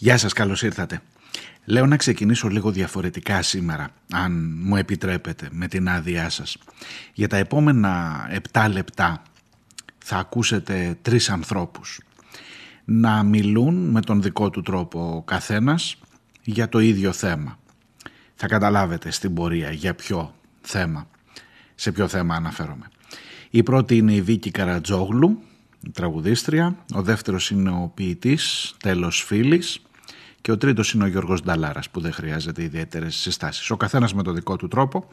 Γεια σας, καλώς ήρθατε. Λέω να ξεκινήσω λίγο διαφορετικά σήμερα, αν μου επιτρέπετε, με την άδειά σας. Για τα επόμενα 7 λεπτά θα ακούσετε τρεις ανθρώπους να μιλούν με τον δικό του τρόπο ο καθένας για το ίδιο θέμα. Θα καταλάβετε στην πορεία για ποιο θέμα, σε ποιο θέμα αναφέρομαι. Η πρώτη είναι η Βίκη Καρατζόγλου, τραγουδίστρια. Ο δεύτερος είναι ο ποιητής, τέλος φίλης και ο τρίτος είναι ο Γιώργος Νταλάρας που δεν χρειάζεται ιδιαίτερες συστάσεις. Ο καθένας με το δικό του τρόπο.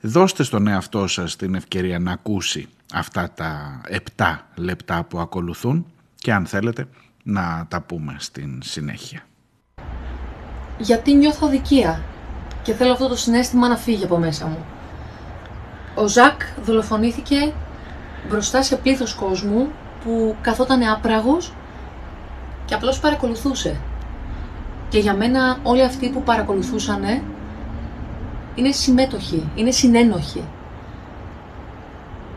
Δώστε στον εαυτό σας την ευκαιρία να ακούσει αυτά τα 7 λεπτά που ακολουθούν και αν θέλετε να τα πούμε στην συνέχεια. Γιατί νιώθω αδικία και θέλω αυτό το συνέστημα να φύγει από μέσα μου. Ο Ζακ δολοφονήθηκε μπροστά σε πλήθος κόσμου που καθόταν άπραγος και απλώς παρακολουθούσε. Και για μένα όλοι αυτοί που παρακολουθούσαν είναι συμμέτοχοι, είναι συνένοχοι.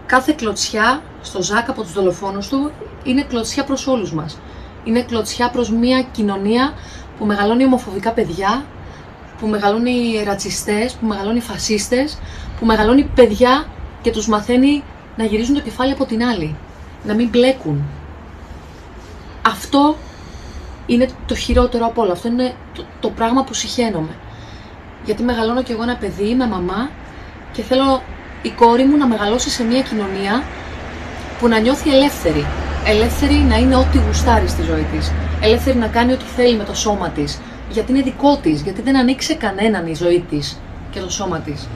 Κάθε κλωτσιά στο Ζάκ από τους δολοφόνους του είναι κλωτσιά προς όλους μας. Είναι κλωτσιά προς μια κοινωνία που μεγαλώνει ομοφοβικά παιδιά, που μεγαλώνει ρατσιστές, που μεγαλώνει φασίστες, που μεγαλώνει παιδιά και τους μαθαίνει να γυρίζουν το κεφάλι από την άλλη, να μην μπλέκουν. Αυτό είναι το χειρότερο από όλα. Αυτό είναι το, το πράγμα που συχαίνομαι. Γιατί μεγαλώνω κι εγώ ένα παιδί με μαμά και θέλω η κόρη μου να μεγαλώσει σε μια κοινωνία που να νιώθει ελεύθερη. Ελεύθερη να είναι ό,τι γουστάρει στη ζωή της. Ελεύθερη να κάνει ό,τι θέλει με το σώμα της. Γιατί είναι δικό της, γιατί δεν ανοίξει κανέναν η ζωή της και το σώμα της.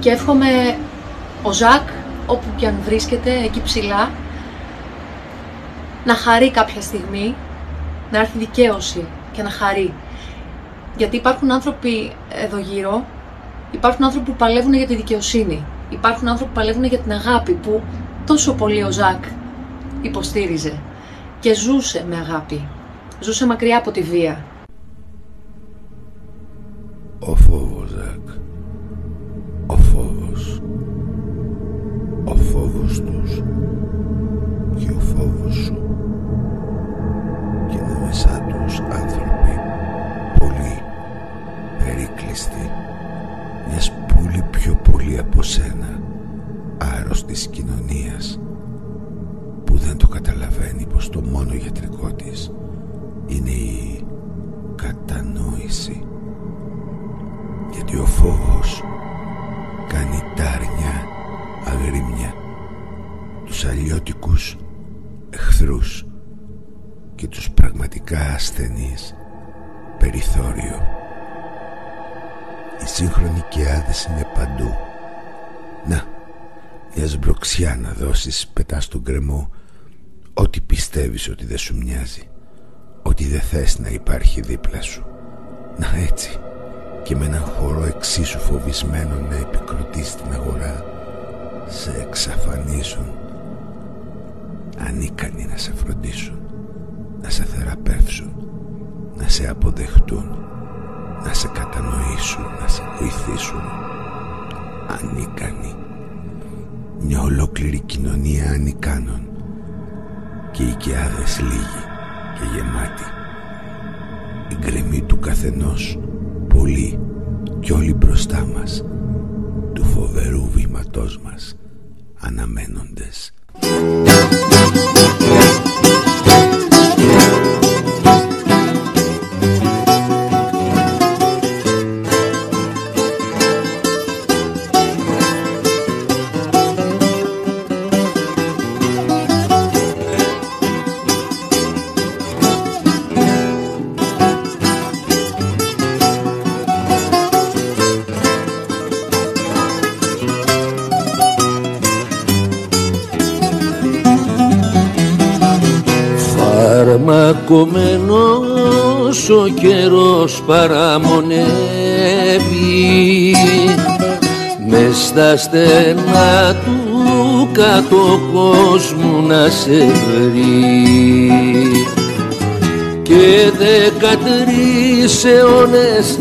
Και εύχομαι ο Ζακ, όπου και αν βρίσκεται, εκεί ψηλά, να χαρεί κάποια στιγμή, να έρθει δικαίωση και να χαρεί. Γιατί υπάρχουν άνθρωποι εδώ γύρω, υπάρχουν άνθρωποι που παλεύουν για τη δικαιοσύνη. Υπάρχουν άνθρωποι που παλεύουν για την αγάπη που τόσο πολύ ο Ζακ υποστήριζε και ζούσε με αγάπη. Ζούσε μακριά από τη βία. Ασθενείς περιθώριο. Η σύγχρονη κεάδες είναι παντού. Να μιας σμπροξιά να δώσεις πετάς στον κρεμό ό,τι πιστεύεις ότι δεν σου μοιάζει ότι δεν θες να υπάρχει δίπλα σου. Να έτσι και με έναν χώρο εξίσου φοβισμένο να επικροτείς στην αγορά σε εξαφανίζουν. Ανίκανοι να σε φροντίσουν να σε θεραπεύσουν να σε αποδεχτούν να σε κατανοήσουν να σε βοηθήσουν. Ανίκανοι. Μια ολόκληρη κοινωνία ανικάνων. Και οι κεάδες λίγοι και γεμάτοι. Η γκρεμή του καθενός πολύ κι όλοι μπροστά μας του φοβερού βήματός μας αναμένοντες Κομμένος ο καιρός παραμονεύει. Μες στα στενά του κάτω κόσμου να σε βρει. Και δεκατρεις αιώνες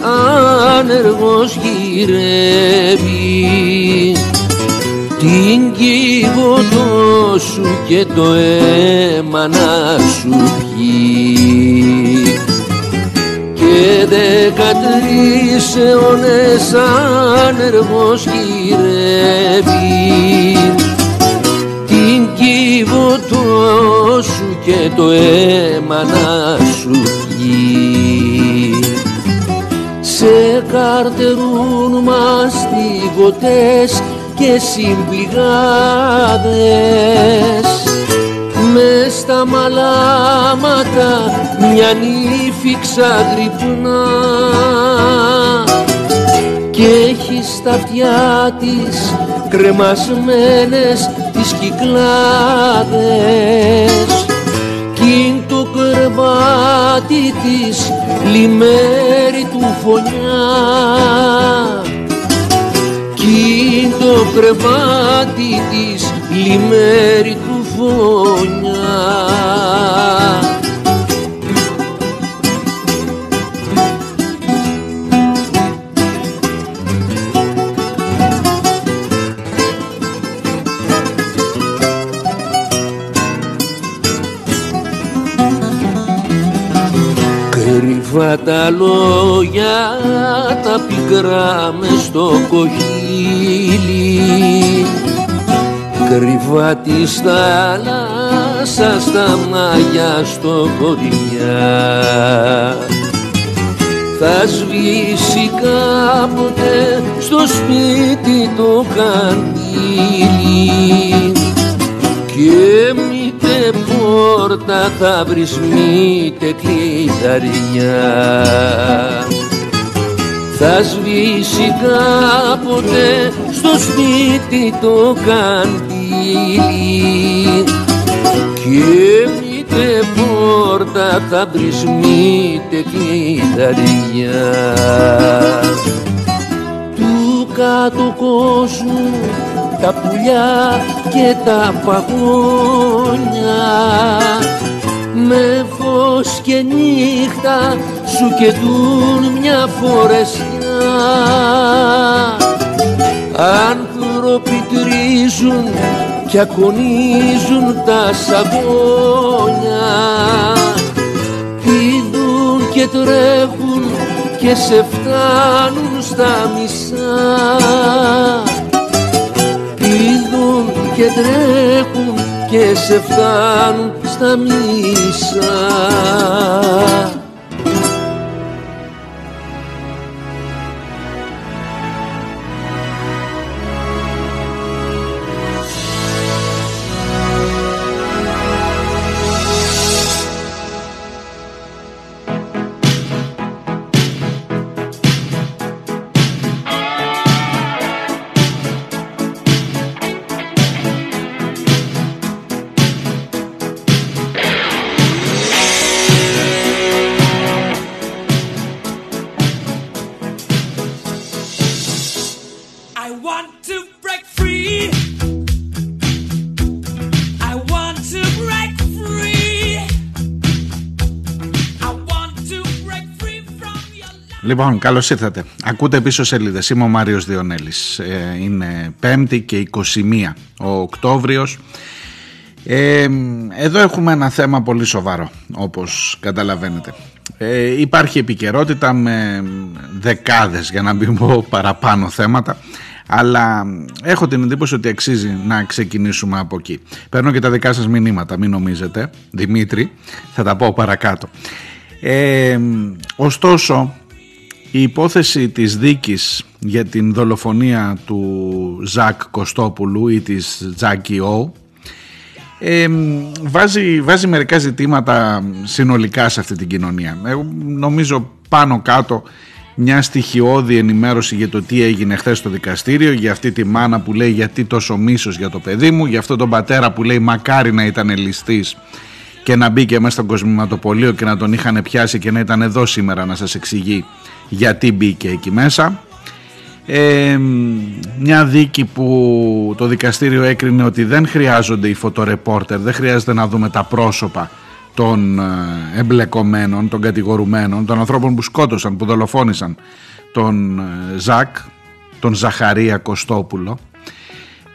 άνεργος γυρεύει. Την κύβωτό σου και το αίμα να σου πιει τρεις αιώνες άνεργος γυρεύει. Την κύβωτό σου και το αίμα να σου βγει σε καρτερούν μαστιγωτές και συμπληγάδες. Με στα μαλάματα μια νύφη ξαγρυπνά. Και έχει στα αυτιά της κρεμασμένες τις κυκλάδες. Κι το κρεβάτι της λιμέρι του φωνιά. Κι το κρεβάτι της λιμέρι του φωνιά Κρυφά τα λόγια τα πικρά μες στο κοχύλι. Κρυφά της θάλασσας στα μάγια στο κοντιά θα σβήσει κάποτε στο σπίτι το καντήλι. Και μήτε πόρτα θα βρεις μήτε κλειδαριά. Θα σβήσει κάποτε στο σπίτι το καντήλι και μήτε πόρτα θα βρεις μήτε κλειδαριά του κάτω κόσμου τα πουλιά και τα παγόνια. Με φως και νύχτα σου κεντούν μια φορεσιά. Άνθρωποι τρίζουν και ακονίζουν τα σαγόνια πηδούν και τρέχουν και σε φτάνουν στα μισά. Πηδούν και τρέχουν και σε φτάνουν στα μισά Λοιπόν, καλώς ήρθατε. Ακούτε πίσω σελίδες. Είμαι ο Μάριος Διονέλης. Ε, είναι 5η και 21 ο Οκτώβριος. Ε, εδώ έχουμε ένα θέμα πολύ σοβαρό, όπως καταλαβαίνετε. Ε, υπάρχει επικαιρότητα με δεκάδες, για να μην πω παραπάνω θέματα, αλλά έχω την εντύπωση ότι αξίζει να ξεκινήσουμε από εκεί. Παίρνω και τα δικά σας μηνύματα, μην νομίζετε, Δημήτρη, θα τα πω παρακάτω. Ε, ωστόσο, η υπόθεση της δίκης για την δολοφονία του Ζακ Κωστόπουλου ή της Τζάκι Ο βάζει, βάζει μερικά ζητήματα συνολικά σε αυτή την κοινωνία. Εγώ νομίζω πάνω κάτω μια στοιχειώδη ενημέρωση για το τι έγινε χθες στο δικαστήριο, για αυτή τη μάνα που λέει γιατί τόσο μίσος για το παιδί μου, για αυτόν τον πατέρα που λέει μακάρι να ήταν ληστής και να μπήκε μέσα στο κοσμηματοπολείο και να τον είχαν πιάσει και να ήταν εδώ σήμερα να σας εξηγεί γιατί μπήκε εκεί μέσα. Ε, μια δίκη που το δικαστήριο έκρινε ότι δεν χρειάζονται οι φωτορεπόρτερ, δεν χρειάζεται να δούμε τα πρόσωπα των ε, εμπλεκομένων, των κατηγορουμένων, των ανθρώπων που σκότωσαν, που δολοφόνησαν τον ε, Ζακ, τον Ζαχαρία Κωστόπουλο.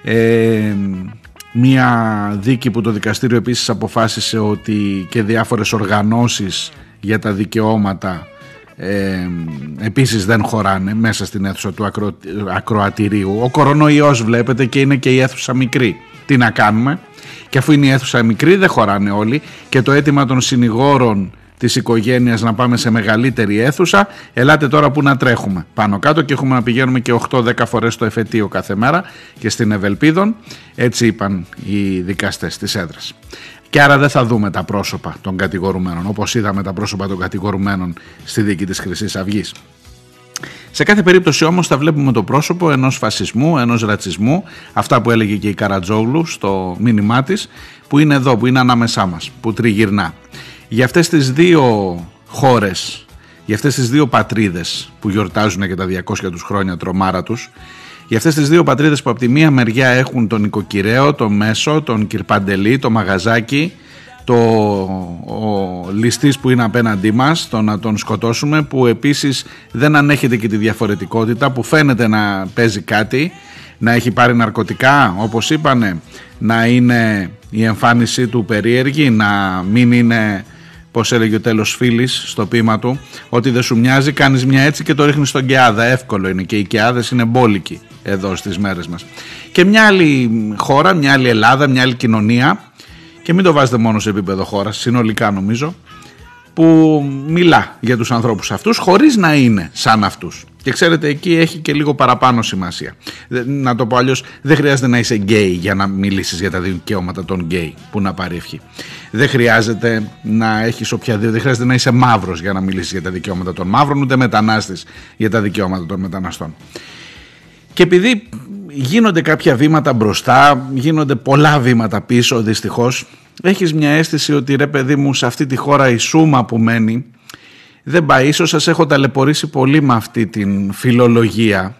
Ε, μια δίκη που το δικαστήριο επίσης αποφάσισε ότι και διάφορες οργανώσεις για τα δικαιώματα ε, επίσης δεν χωράνε μέσα στην αίθουσα του ακρο, ακροατηρίου. Ο κορονοϊός βλέπετε και είναι και η αίθουσα μικρή. Τι να κάνουμε; Και αφού είναι η αίθουσα μικρή δεν χωράνε όλοι και το αίτημα των συνηγόρων της οικογένειας να πάμε σε μεγαλύτερη αίθουσα ελάτε τώρα που να τρέχουμε πάνω κάτω και έχουμε να πηγαίνουμε και 8-10 φορές το εφετείο κάθε μέρα και στην Ευελπίδων έτσι είπαν οι δικαστές της έδρας και άρα δεν θα δούμε τα πρόσωπα των κατηγορουμένων όπως είδαμε τα πρόσωπα των κατηγορουμένων στη δίκη της χρυσής αυγής. Σε κάθε περίπτωση όμως θα βλέπουμε το πρόσωπο ενός φασισμού, ενός ρατσισμού, αυτά που έλεγε και η Καρατζόγλου στο μήνυμά της, που είναι εδώ, που είναι ανάμεσά μας, που τριγυρνά. Για αυτές τις δύο χώρες, για αυτές τις δύο πατρίδες που γιορτάζουν και τα 200 τους χρόνια τρομάρα τους, για αυτές τις δύο πατρίδες που από τη μία μεριά έχουν τον οικοκυρέο, τον Μέσο, τον Κυρπαντελή, το Μαγαζάκι, το, ο ληστής που είναι απέναντί μας, το να τον σκοτώσουμε, που επίσης δεν ανέχεται και τη διαφορετικότητα, που φαίνεται να παίζει κάτι, να έχει πάρει ναρκωτικά, όπως είπανε, να είναι η εμφάνισή του περίεργη, να μην είναι Πώς έλεγε ο τέλος φίλης στο πείμα του, ότι δεν σου μοιάζει, κάνεις μια έτσι και το ρίχνεις στον Καιάδα. Εύκολο είναι και οι Καιάδες είναι μπόλικοι εδώ στις μέρες μας. Και μια άλλη χώρα, μια άλλη Ελλάδα, μια άλλη κοινωνία, και μην το βάζετε μόνο σε επίπεδο χώρας, συνολικά νομίζω, που μιλά για τους ανθρώπους αυτούς χωρίς να είναι σαν αυτούς. Και ξέρετε, εκεί έχει και λίγο παραπάνω σημασία. Να το πω αλλιώς, δεν χρειάζεται να είσαι γκέι για να μιλήσεις για τα δικαιώματα των γκέι που να πάρει ευχή. Δεν χρειάζεται να έχεις οποιαδήποτε, δεν χρειάζεται να είσαι μαύρος για να μιλήσεις για τα δικαιώματα των μαύρων, ούτε μετανάστης για τα δικαιώματα των μεταναστών. Και επειδή γίνονται κάποια βήματα μπροστά, γίνονται πολλά βήματα πίσω δυστυχώς, έχεις μια αίσθηση ότι ρε παιδί μου σε αυτή τη χώρα η σούμα που μένει δεν πάει. Ίσως σας έχω ταλαιπωρήσει πολύ με αυτή την φιλολογία.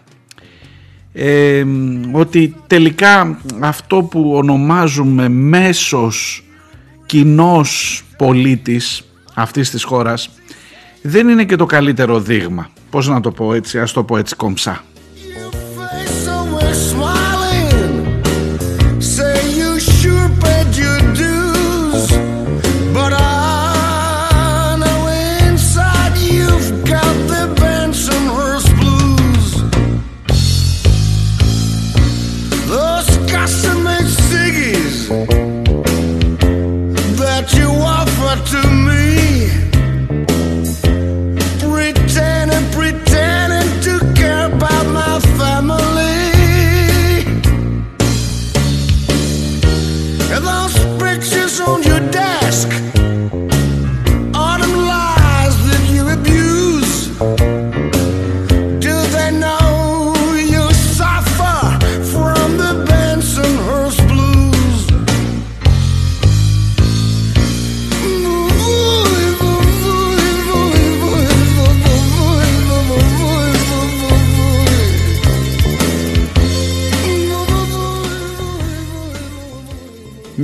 Ε, ότι τελικά αυτό που ονομάζουμε μέσος κοινός πολίτης αυτής της χώρας δεν είναι και το καλύτερο δείγμα. Πώς να το πω έτσι, ας το πω έτσι κομψά.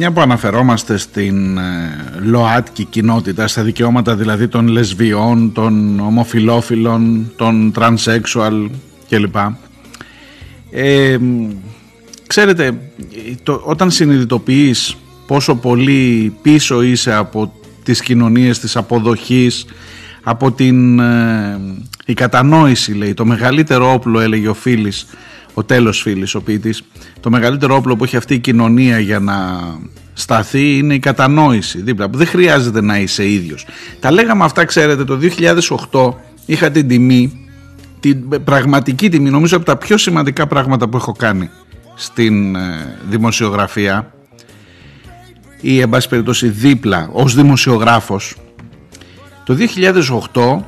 Μια που αναφερόμαστε στην ε, ΛΟΑΤΚΙ κοινότητα, στα δικαιώματα δηλαδή των λεσβιών, των ομοφιλόφιλων, των τρανσέξουαλ κλπ. Ε, ξέρετε, το, όταν συνειδητοποιείς πόσο πολύ πίσω είσαι από τις κοινωνίες της αποδοχής, από την ε, η κατανόηση λέει, το μεγαλύτερο όπλο έλεγε ο Φίλης ο τέλος φίλης ο ποιητής. Το μεγαλύτερο όπλο που έχει αυτή η κοινωνία για να σταθεί είναι η κατανόηση δίπλα δεν χρειάζεται να είσαι ίδιος. Τα λέγαμε αυτά ξέρετε το 2008 είχα την τιμή την πραγματική τιμή νομίζω από τα πιο σημαντικά πράγματα που έχω κάνει στην ε, δημοσιογραφία. Ή εν πάση περιπτώσει δίπλα ως δημοσιογράφος. Το 2008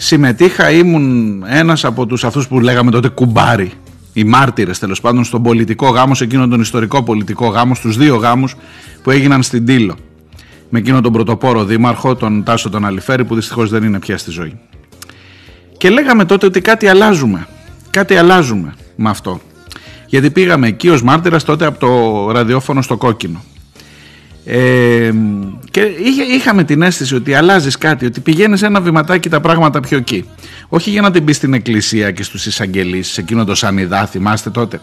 συμμετείχα, ήμουν ένας από τους αυτούς που λέγαμε τότε κουμπάρι, οι μάρτυρες τέλος πάντων στον πολιτικό γάμο, σε εκείνον τον ιστορικό πολιτικό γάμο, στους δύο γάμους που έγιναν στην Τήλο. Με εκείνον τον πρωτοπόρο δήμαρχο, τον Τάσο τον Αλιφέρη, που δυστυχώς δεν είναι πια στη ζωή. Και λέγαμε τότε ότι κάτι αλλάζουμε. Κάτι αλλάζουμε με αυτό. Γιατί πήγαμε εκεί ως μάρτυρας τότε από το ραδιόφωνο στο κόκκινο. Ε, και είχαμε την αίσθηση ότι αλλάζεις κάτι, ότι πηγαίνεις ένα βηματάκι τα πράγματα πιο εκεί. Όχι για να την πεις στην εκκλησία και στους εισαγγελείς, σε εκείνο το σανιδά, θυμάστε τότε.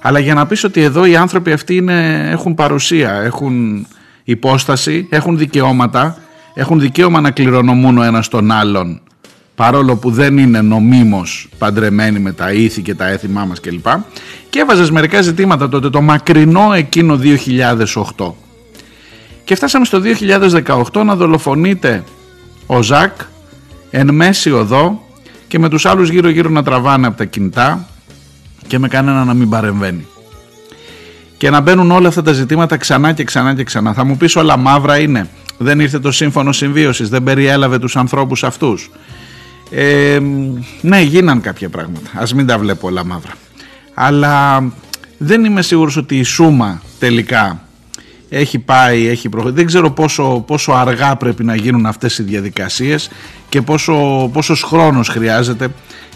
Αλλά για να πεις ότι εδώ οι άνθρωποι αυτοί είναι, έχουν παρουσία, έχουν υπόσταση, έχουν δικαιώματα, έχουν δικαίωμα να κληρονομούν ο ένας τον άλλον παρόλο που δεν είναι νομίμως παντρεμένοι με τα ήθη και τα έθιμά μας κλπ. Και έβαζες μερικά ζητήματα τότε, το μακρινό εκείνο 2008. Και φτάσαμε στο 2018 να δολοφονείται ο Ζακ εν μέση οδό και με τους άλλους γύρω γύρω να τραβάνε από τα κινητά και με κανένα να μην παρεμβαίνει. Και να μπαίνουν όλα αυτά τα ζητήματα ξανά και ξανά και ξανά. Θα μου πεις όλα μαύρα είναι. Δεν ήρθε το σύμφωνο συμβίωσης, δεν περιέλαβε τους ανθρώπους αυτούς. Ε, ναι, γίναν κάποια πράγματα. Ας μην τα βλέπω όλα μαύρα. Αλλά δεν είμαι σίγουρος ότι η Σούμα τελικά έχει πάει, έχει προχωρήσει. Δεν ξέρω πόσο, πόσο αργά πρέπει να γίνουν αυτές οι διαδικασίες και πόσο, πόσος χρόνος χρειάζεται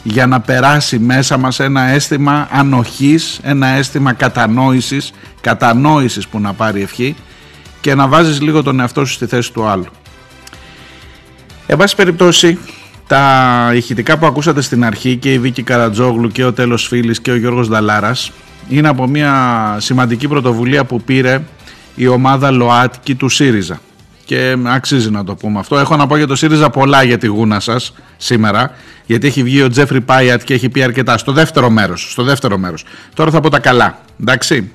για να περάσει μέσα μας ένα αίσθημα ανοχής, ένα αίσθημα κατανόησης, κατανόησης που να πάρει ευχή και να βάζεις λίγο τον εαυτό σου στη θέση του άλλου. Εν πάση περιπτώσει, τα ηχητικά που ακούσατε στην αρχή και η Βίκη Καρατζόγλου και ο Τέλος Φίλης και ο Γιώργος Δαλάρας είναι από μια σημαντική πρωτοβουλία που πήρε η ομάδα ΛΟΑΤΚΙ του ΣΥΡΙΖΑ και αξίζει να το πούμε αυτό. Έχω να πω για το ΣΥΡΙΖΑ πολλά για τη γούνα σας σήμερα, γιατί έχει βγει ο Τζέφρι Πάιατ και έχει πει αρκετά. Στο δεύτερο μέρος. Στο δεύτερο μέρος. Τώρα θα πω τα καλά. Εντάξει.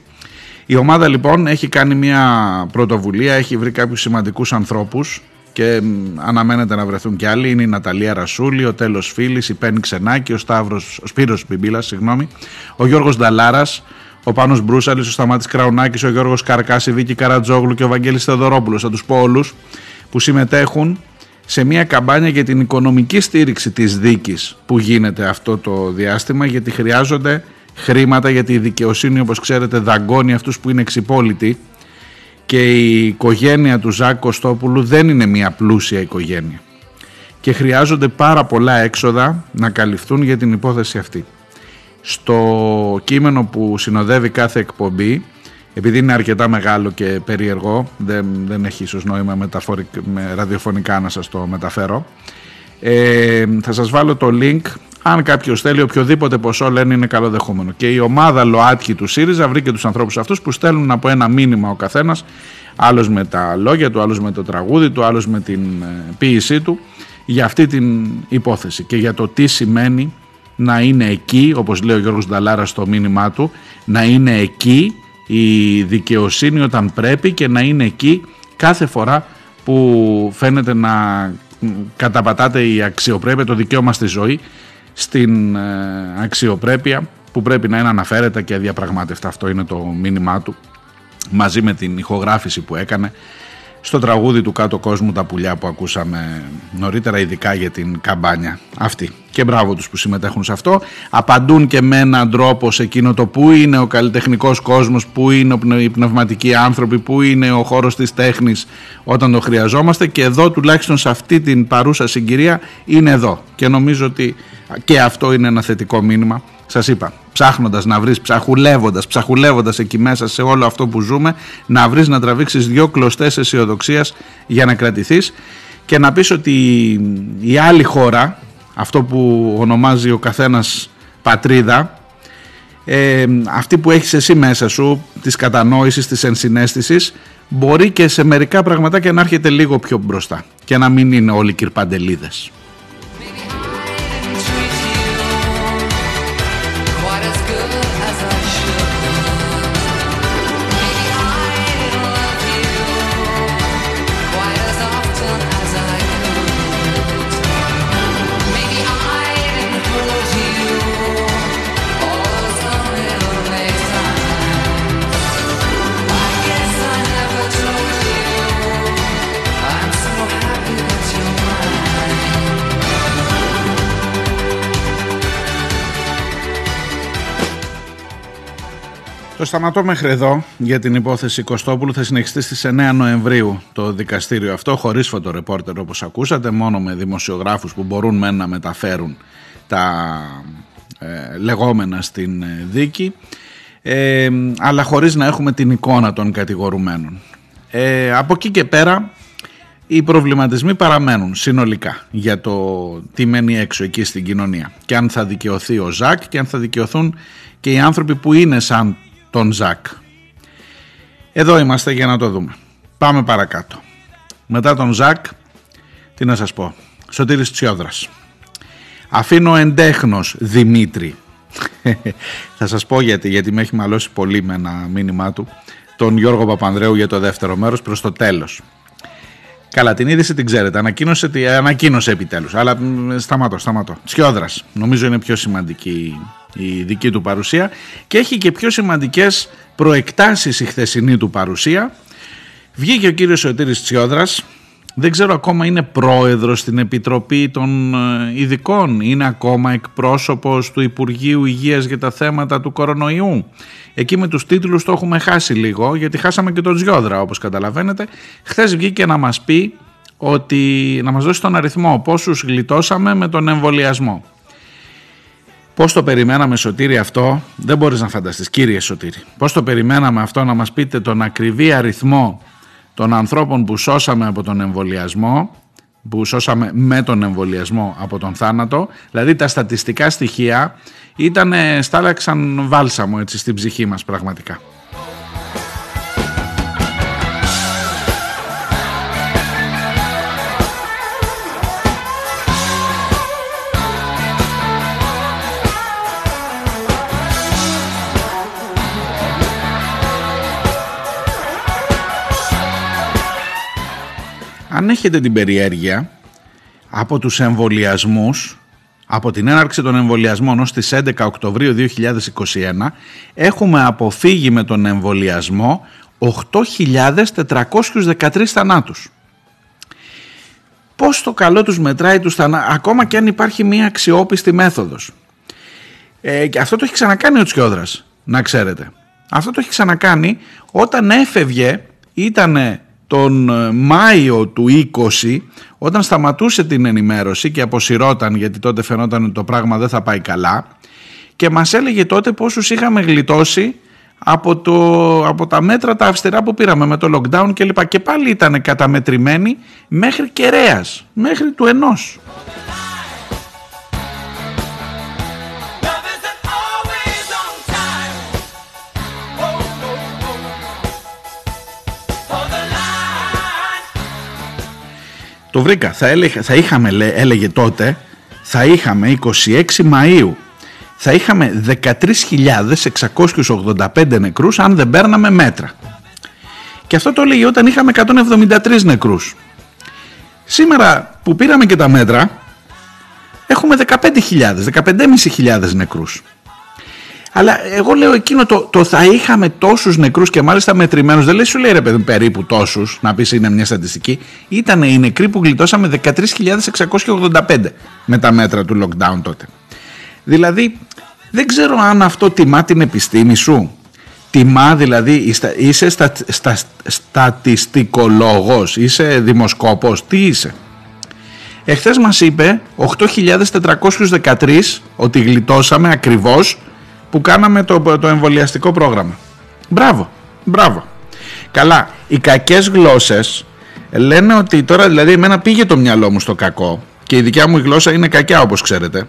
Η ομάδα λοιπόν έχει κάνει μια πρωτοβουλία, έχει βρει κάποιους σημαντικούς ανθρώπους και αναμένεται να βρεθούν κι άλλοι. Είναι η Ναταλία Ρασούλη, ο Τέλος Φίλης, η Πέννη Ξενάκη, ο, Σταύρος, ο Σπύρος Μπιμπίλας, συγγνώμη, ο Γιώργος Νταλάρας, ο Πάνος Μπρούσαλης, ο Σταμάτης Κραουνάκης, ο Γιώργος Καρκάς, η Βίκη Καρατζόγλου και ο Βαγγέλης Θεοδωρόπουλος. Θα τους πω όλους που συμμετέχουν σε μια καμπάνια για την οικονομική στήριξη της δίκης που γίνεται αυτό το διάστημα γιατί χρειάζονται χρήματα γιατί η δικαιοσύνη όπως ξέρετε δαγκώνει αυτούς που είναι εξυπόλοιτοι και η οικογένεια του Ζάκ Κωστόπουλου δεν είναι μια πλούσια οικογένεια και χρειάζονται πάρα πολλά έξοδα να καλυφθούν για την υπόθεση αυτή στο κείμενο που συνοδεύει κάθε εκπομπή επειδή είναι αρκετά μεγάλο και περίεργο δεν, δεν έχει ίσως νόημα με ραδιοφωνικά να σας το μεταφέρω ε, θα σας βάλω το link. Αν κάποιος θέλει οποιοδήποτε ποσό λένε είναι καλοδεχούμενο. Και η ομάδα ΛΟΑΤΚΙ του ΣΥΡΙΖΑ βρήκε τους ανθρώπους αυτούς που στέλνουν από ένα μήνυμα ο καθένας άλλος με τα λόγια του, άλλος με το τραγούδι του, άλλος με την ε, ποίησή του για αυτή την υπόθεση και για το τι σημαίνει να είναι εκεί, όπως λέει ο Γιώργος Νταλάρα στο μήνυμά του, να είναι εκεί η δικαιοσύνη όταν πρέπει και να είναι εκεί κάθε φορά που φαίνεται να καταπατάτε η αξιοπρέπεια, το δικαίωμα στη ζωή, στην ε, αξιοπρέπεια που πρέπει να είναι αναφέρετα και αδιαπραγμάτευτα. Αυτό είναι το μήνυμά του μαζί με την ηχογράφηση που έκανε στο τραγούδι του κάτω κόσμου τα πουλιά που ακούσαμε νωρίτερα ειδικά για την καμπάνια αυτή. Και μπράβο τους που συμμετέχουν σε αυτό. Απαντούν και με έναν τρόπο σε εκείνο το που είναι ο καλλιτεχνικός κόσμος, που είναι οι πνευματικοί άνθρωποι, που είναι ο χώρος της τέχνης όταν το χρειαζόμαστε και εδώ τουλάχιστον σε αυτή την παρούσα συγκυρία είναι εδώ. Και νομίζω ότι και αυτό είναι ένα θετικό μήνυμα. Σας είπα, ψάχνοντας να βρεις, ψαχουλεύοντας, ψαχουλεύοντας εκεί μέσα σε όλο αυτό που ζούμε, να βρεις να τραβήξεις δύο κλωστές αισιοδοξίας για να κρατηθείς και να πεις ότι η άλλη χώρα, αυτό που ονομάζει ο καθένας πατρίδα, ε, αυτή που έχεις εσύ μέσα σου, της κατανόησης, της ενσυναίσθησης, μπορεί και σε μερικά πραγματάκια να έρχεται λίγο πιο μπροστά και να μην είναι όλοι κυρπαντελίδες. Το σταματώ μέχρι εδώ για την υπόθεση Κωστόπουλου. Θα συνεχιστεί στις 9 Νοεμβρίου το δικαστήριο αυτό, χωρίς φωτορεπόρτερ όπως ακούσατε, μόνο με δημοσιογράφους που μπορούν με να μεταφέρουν τα ε, λεγόμενα στην ε, δίκη, ε, αλλά χωρίς να έχουμε την εικόνα των κατηγορουμένων. Ε, από εκεί και πέρα οι προβληματισμοί παραμένουν συνολικά για το τι μένει έξω εκεί στην κοινωνία και αν θα δικαιωθεί ο Ζακ και αν θα δικαιωθούν και οι άνθρωποι που είναι σαν τον Ζακ. Εδώ είμαστε για να το δούμε. Πάμε παρακάτω. Μετά τον Ζακ, τι να σας πω, Σωτήρης Τσιόδρας. Αφήνω εντέχνος Δημήτρη. Θα σας πω γιατί, γιατί με έχει μαλώσει πολύ με ένα μήνυμά του τον Γιώργο Παπανδρέου για το δεύτερο μέρος προς το τέλος. Καλά, την είδηση την ξέρετε. Ανακοίνωσε, ανακοίνωσε επιτέλους. Αλλά σταματώ, σταματώ. Τσιόδρας. Νομίζω είναι πιο σημαντική η δική του παρουσία και έχει και πιο σημαντικές προεκτάσεις η χθεσινή του παρουσία. Βγήκε ο κύριος Σωτήρης Τσιόδρας δεν ξέρω ακόμα είναι πρόεδρος στην Επιτροπή των ε, Ειδικών, είναι ακόμα εκπρόσωπος του Υπουργείου Υγείας για τα θέματα του κορονοϊού. Εκεί με τους τίτλους το έχουμε χάσει λίγο γιατί χάσαμε και τον Τζιόδρα όπως καταλαβαίνετε. Χθες βγήκε να μας πει ότι να μας δώσει τον αριθμό πόσους γλιτώσαμε με τον εμβολιασμό. Πώς το περιμέναμε Σωτήρη αυτό δεν μπορείς να φανταστείς κύριε Σωτήρη. Πώς το περιμέναμε αυτό να μας πείτε τον ακριβή αριθμό των ανθρώπων που σώσαμε από τον εμβολιασμό, που σώσαμε με τον εμβολιασμό από τον θάνατο, δηλαδή τα στατιστικά στοιχεία ήταν στάλαξαν βάλσαμο έτσι στην ψυχή μας πραγματικά. Αν έχετε την περιέργεια από τους εμβολιασμούς, από την έναρξη των εμβολιασμών ως τις 11 Οκτωβρίου 2021 έχουμε αποφύγει με τον εμβολιασμό 8.413 θανάτους. Πώς το καλό τους μετράει τους θανάτους, ακόμα και αν υπάρχει μια αξιόπιστη μέθοδος. Ε, και αυτό το έχει ξανακάνει ο Τσιόδρας, να ξέρετε. Αυτό το έχει ξανακάνει όταν έφευγε, ήταν τον ε, Μάιο του 20 όταν σταματούσε την ενημέρωση και αποσυρώταν γιατί τότε φαινόταν ότι το πράγμα δεν θα πάει καλά και μας έλεγε τότε πόσους είχαμε γλιτώσει από, το, από τα μέτρα τα αυστηρά που πήραμε με το lockdown και λοιπά και πάλι ήταν καταμετρημένοι μέχρι κεραίας, μέχρι του ενός. Το βρήκα. Θα, έλεγε, θα είχαμε, έλεγε τότε, θα είχαμε 26 Μαΐου, θα είχαμε 13.685 νεκρούς αν δεν παίρναμε μέτρα. Και αυτό το έλεγε όταν είχαμε 173 νεκρούς. Σήμερα που πήραμε και τα μέτρα, έχουμε 15.000, 15.500 νεκρούς. Αλλά εγώ λέω εκείνο το, το θα είχαμε τόσους νεκρούς και μάλιστα μετρημένους. Δεν λέει σου λέει ρε παιδί περίπου τόσους, να πεις είναι μια στατιστική. Ήταν οι νεκροί που γλιτώσαμε 13.685 με τα μέτρα του lockdown τότε. Δηλαδή δεν ξέρω αν αυτό τιμά την επιστήμη σου. Τιμά δηλαδή, είσαι στα, στα, στατιστικολόγος, είσαι δημοσκόπος, τι είσαι. Εχθές μας είπε 8.413 ότι γλιτώσαμε ακριβώς που κάναμε το, το εμβολιαστικό πρόγραμμα. Μπράβο, μπράβο. Καλά, οι κακές γλώσσες λένε ότι τώρα δηλαδή εμένα πήγε το μυαλό μου στο κακό και η δικιά μου γλώσσα είναι κακιά όπως ξέρετε.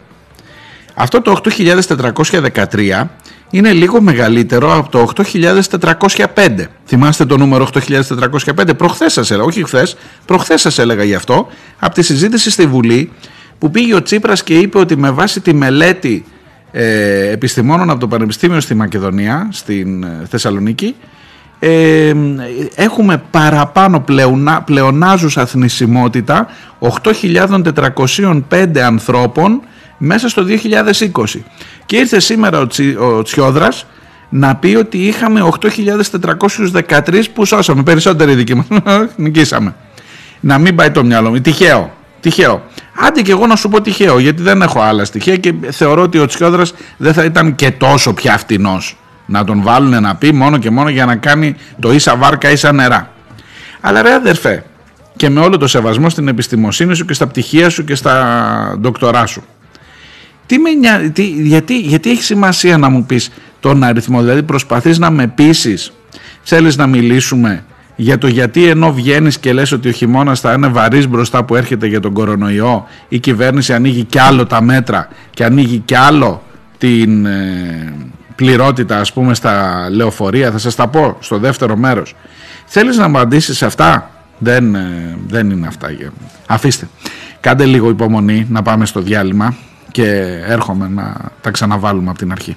Αυτό το 8.413 είναι λίγο μεγαλύτερο από το 8.405. Θυμάστε το νούμερο 8.405. Προχθές σας έλεγα, όχι χθες, προχθές σας έλεγα γι' αυτό, από τη συζήτηση στη Βουλή που πήγε ο Τσίπρας και είπε ότι με βάση τη μελέτη ε, επιστημόνων από το Πανεπιστήμιο στη Μακεδονία, στην ε, Θεσσαλονίκη, ε, έχουμε παραπάνω πλεονα, πλεονάζουσα θνησιμότητα 8.405 ανθρώπων μέσα στο 2020. Και ήρθε σήμερα ο, Τσι, ο Τσιόδρας να πει ότι είχαμε 8.413 που σώσαμε. Περισσότεροι δικοί μας. Νικήσαμε. Να μην πάει το μυαλό μου. Τυχαίο. Τυχαίο. Άντε και εγώ να σου πω τυχαίο, γιατί δεν έχω άλλα στοιχεία και θεωρώ ότι ο Τσιόδρας δεν θα ήταν και τόσο πια φτηνός να τον βάλουν να πει μόνο και μόνο για να κάνει το ίσα βάρκα ίσα νερά. Αλλά ρε αδερφέ, και με όλο το σεβασμό στην επιστημοσύνη σου και στα πτυχία σου και στα ντοκτορά σου. Τι με τι, γιατί, γιατί έχει σημασία να μου πεις τον αριθμό, δηλαδή προσπαθείς να με πείσεις, θέλεις να μιλήσουμε για το γιατί ενώ βγαίνεις και λες ότι ο χειμώνας θα είναι βαρύς μπροστά που έρχεται για τον κορονοϊό η κυβέρνηση ανοίγει κι άλλο τα μέτρα και ανοίγει κι άλλο την ε, πληρότητα ας πούμε στα λεωφορεία. Θα σας τα πω στο δεύτερο μέρος. Θέλεις να απαντήσεις σε αυτά; Δεν, ε, δεν είναι αυτά αφήστε. Κάντε λίγο υπομονή να πάμε στο διάλειμμα και έρχομαι να τα ξαναβάλουμε από την αρχή.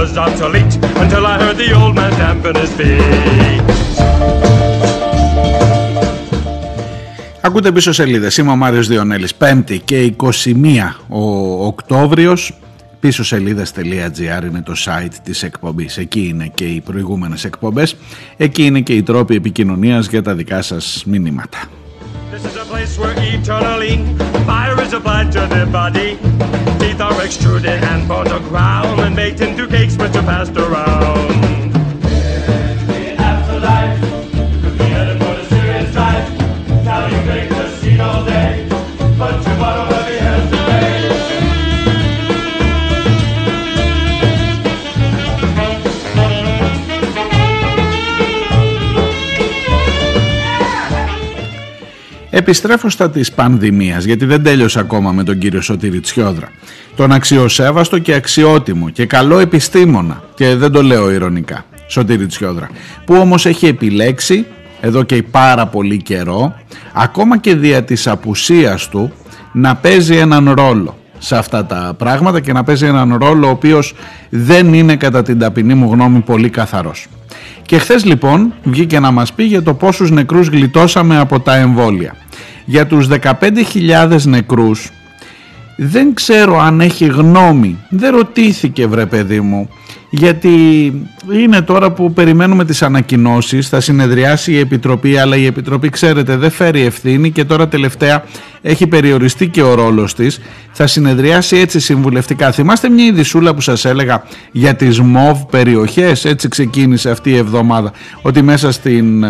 was obsolete until I heard the old man dampen his feet. Ακούτε πίσω σελίδες, είμαι ο Μάριος Διονέλης, 5η και 21 ο Οκτώβριος, πίσω σελίδες.gr είναι το site της εκπομπής, εκεί είναι και οι προηγούμενες εκπομπές, εκεί είναι και οι τρόποι επικοινωνίας για τα δικά σας μηνύματα. This is a place where eternally fire is applied to the body. Teeth are extruded and bones are ground and baked into cakes which are passed around. Επιστρέφω στα της πανδημίας γιατί δεν τέλειωσα ακόμα με τον κύριο Σωτήρη Τσιόδρα. Τον αξιοσέβαστο και αξιότιμο και καλό επιστήμονα και δεν το λέω ηρωνικά Σωτήρη Τσιόδρα που όμως έχει επιλέξει εδώ και πάρα πολύ καιρό ακόμα και δια της απουσίας του να παίζει έναν ρόλο σε αυτά τα πράγματα και να παίζει έναν ρόλο ο οποίος δεν είναι κατά την ταπεινή μου γνώμη πολύ καθαρός. Και χθες λοιπόν βγήκε να μας πει για το πόσους νεκρούς γλιτώσαμε από τα εμβόλια. Για τους 15.000 νεκρούς δεν ξέρω αν έχει γνώμη, δεν ρωτήθηκε βρε παιδί μου. Γιατί είναι τώρα που περιμένουμε τις ανακοινώσεις, θα συνεδριάσει η Επιτροπή, αλλά η Επιτροπή ξέρετε δεν φέρει ευθύνη και τώρα τελευταία έχει περιοριστεί και ο ρόλος της, θα συνεδριάσει έτσι συμβουλευτικά. Θυμάστε μια ειδισούλα που σας έλεγα για τις ΜΟΒ περιοχές, έτσι ξεκίνησε αυτή η εβδομάδα, ότι μέσα στην ε,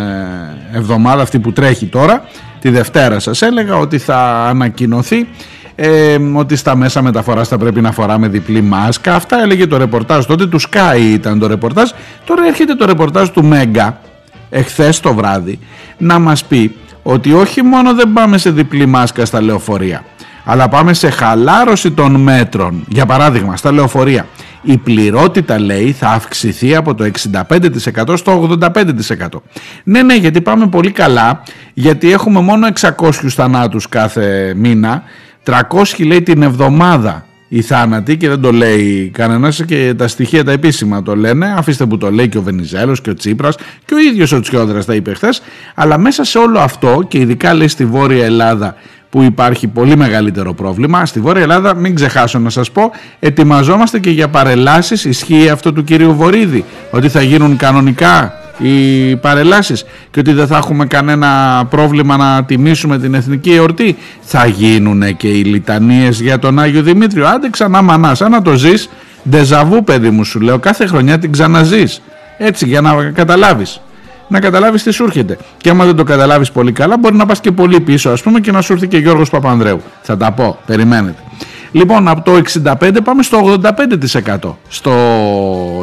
εβδομάδα αυτή που τρέχει τώρα, τη Δευτέρα σας έλεγα ότι θα ανακοινωθεί ε, ότι στα μέσα μεταφοράς θα πρέπει να φοράμε διπλή μάσκα. Αυτά έλεγε το ρεπορτάζ τότε, του Sky ήταν το ρεπορτάζ. Τώρα έρχεται το ρεπορτάζ του Μέγκα, εχθές το βράδυ, να μας πει ότι όχι μόνο δεν πάμε σε διπλή μάσκα στα λεωφορεία, αλλά πάμε σε χαλάρωση των μέτρων. Για παράδειγμα, στα λεωφορεία. Η πληρότητα λέει θα αυξηθεί από το 65% στο 85%. Ναι, ναι, γιατί πάμε πολύ καλά, γιατί έχουμε μόνο 600 θανάτους κάθε μήνα. 300 λέει την εβδομάδα η θάνατη και δεν το λέει κανένας και τα στοιχεία τα επίσημα το λένε. Αφήστε που το λέει και ο Βενιζέλος και ο Τσίπρας και ο ίδιος ο Τσιόδρας τα είπε χθες. Αλλά μέσα σε όλο αυτό και ειδικά λέει στη Βόρεια Ελλάδα που υπάρχει πολύ μεγαλύτερο πρόβλημα. Στη Βόρεια Ελλάδα, μην ξεχάσω να σας πω, ετοιμαζόμαστε και για παρελάσεις. Ισχύει αυτό του κυρίου Βορύδη, ότι θα γίνουν κανονικά οι παρελάσεις και ότι δεν θα έχουμε κανένα πρόβλημα να τιμήσουμε την εθνική εορτή; Θα γίνουν και οι λιτανίες για τον Άγιο Δημήτριο άντε ξανά μανάς, αν να το ζεις ντεζαβού παιδί μου σου λέω κάθε χρονιά την ξαναζείς έτσι για να καταλάβεις να καταλάβεις τι σου έρχεται και άμα δεν το καταλάβεις πολύ καλά μπορεί να πας και πολύ πίσω ας πούμε και να σου έρθει και Γιώργος Παπανδρέου θα τα πω, περιμένετε Λοιπόν, από το 65 πάμε στο 85% στο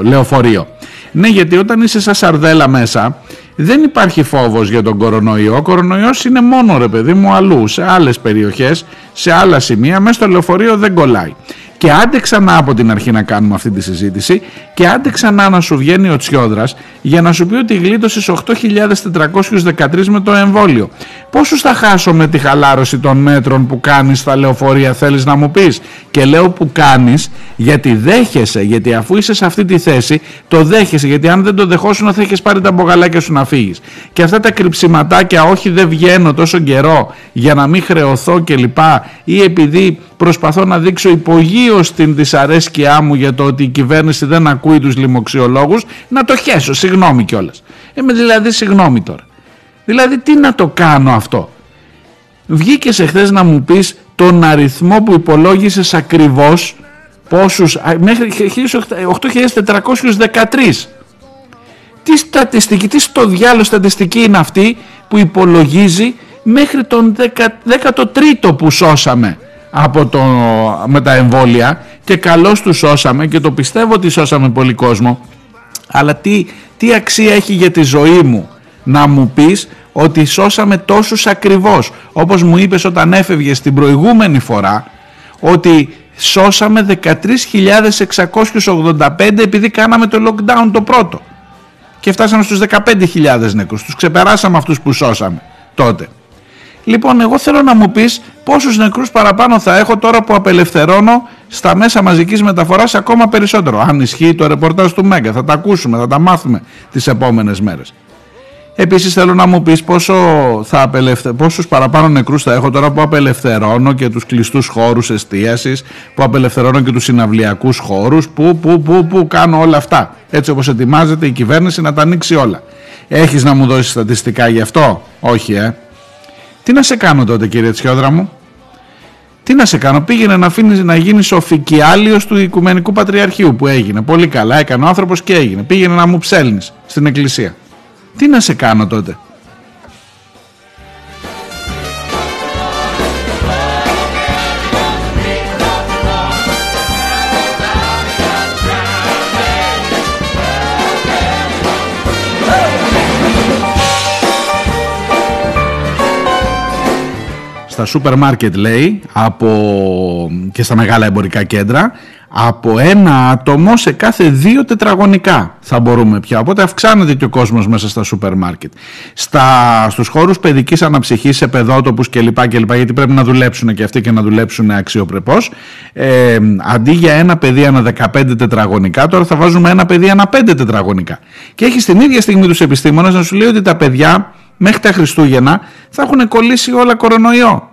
λεωφορείο. Ναι, γιατί όταν είσαι σαν σαρδέλα μέσα, δεν υπάρχει φόβος για τον κορονοϊό. Ο κορονοϊός είναι μόνο ρε παιδί μου αλλού, σε άλλες περιοχές, σε άλλα σημεία, μέσα στο λεωφορείο δεν κολλάει. Και άντε ξανά από την αρχή να κάνουμε αυτή τη συζήτηση και άντε ξανά να σου βγαίνει ο Τσιόδρας για να σου πει ότι γλίτωσες 8.413 με το εμβόλιο. Πόσους θα χάσω με τη χαλάρωση των μέτρων που κάνεις στα λεωφορεία θέλεις να μου πεις; Και λέω που κάνεις γιατί δέχεσαι, γιατί αφού είσαι σε αυτή τη θέση το δέχεσαι γιατί αν δεν το δεχόσουν θα έχεις πάρει τα μπογαλάκια σου να φύγεις. Και αυτά τα κρυψιματάκια όχι δεν βγαίνω τόσο καιρό για να μην χρεωθώ κλπ. Ή επειδή προσπαθώ να δείξω υπογείως την δυσαρέσκειά μου για το ότι η κυβέρνηση δεν ακούει τους λοιμοξιολόγους να το χέσω, συγγνώμη κιόλας. Είμαι δηλαδή συγγνώμη τώρα. Δηλαδή τι να το κάνω αυτό; Βγήκες εχθές να μου πεις τον αριθμό που υπολόγισες ακριβώς πόσους, μέχρι 8.413. Τι στατιστική, τι στο διάλογο στατιστική είναι αυτή που υπολογίζει μέχρι τον 13ο που σώσαμε; Από το, με τα εμβόλια και καλώς τους σώσαμε και το πιστεύω ότι σώσαμε πολύ κόσμο. Αλλά τι, τι αξία έχει για τη ζωή μου να μου πεις ότι σώσαμε τόσους ακριβώς; Όπως μου είπες όταν έφευγες την προηγούμενη φορά ότι σώσαμε 13.685 επειδή κάναμε το lockdown το πρώτο. Και φτάσαμε στους 15.000 νεκρούς. Τους ξεπεράσαμε αυτούς που σώσαμε τότε Λοιπόν, εγώ θέλω να μου πεις πόσους νεκρούς παραπάνω θα έχω τώρα που απελευθερώνω στα μέσα μαζικής μεταφοράς ακόμα περισσότερο. Αν ισχύει το ρεπορτάζ του Μέγκα, θα τα ακούσουμε, θα τα μάθουμε τις επόμενες μέρες. Επίσης θέλω να μου πεις πόσο θα απελευθε... πόσους παραπάνω νεκρούς θα έχω τώρα που απελευθερώνω και τους κλειστούς χώρους εστίασης, που απελευθερώνω και τους συναυλιακούς χώρους, που, που, που, που κάνω όλα αυτά. Έτσι όπως ετοιμάζεται η κυβέρνηση να τα ανοίξει όλα. Έχεις να μου δώσεις στατιστικά γι' αυτό; Όχι ε. Τι να σε κάνω τότε κύριε Τσιόδρα μου; Τι να σε κάνω, πήγαινε να αφήνεις να γίνεις οφικιάλιος του Οικουμενικού Πατριαρχείου που έγινε. Πολύ καλά, έκανε ο άνθρωπος και έγινε. Πήγαινε να μου ψέλνεις στην εκκλησία. Τι να σε κάνω τότε; Στα σούπερ μάρκετ λέει από, και στα μεγάλα εμπορικά κέντρα από ένα άτομο σε κάθε δύο τετραγωνικά θα μπορούμε πια. Οπότε αυξάνεται και ο κόσμος μέσα στα σούπερ μάρκετ. Στα, στους χώρους παιδικής αναψυχής, σε παιδότοπους κλπ, κλπ. Γιατί πρέπει να δουλέψουν και αυτοί και να δουλέψουν αξιοπρεπώς. Ε, αντί για ένα παιδί ανά 15 τετραγωνικά, τώρα θα βάζουμε ένα παιδί ανά 5 τετραγωνικά. Και έχει την ίδια στιγμή τους επιστήμονες να σου λέει ότι τα παιδιά μέχρι τα Χριστούγεννα θα έχουν κολλήσει όλα κορονοϊό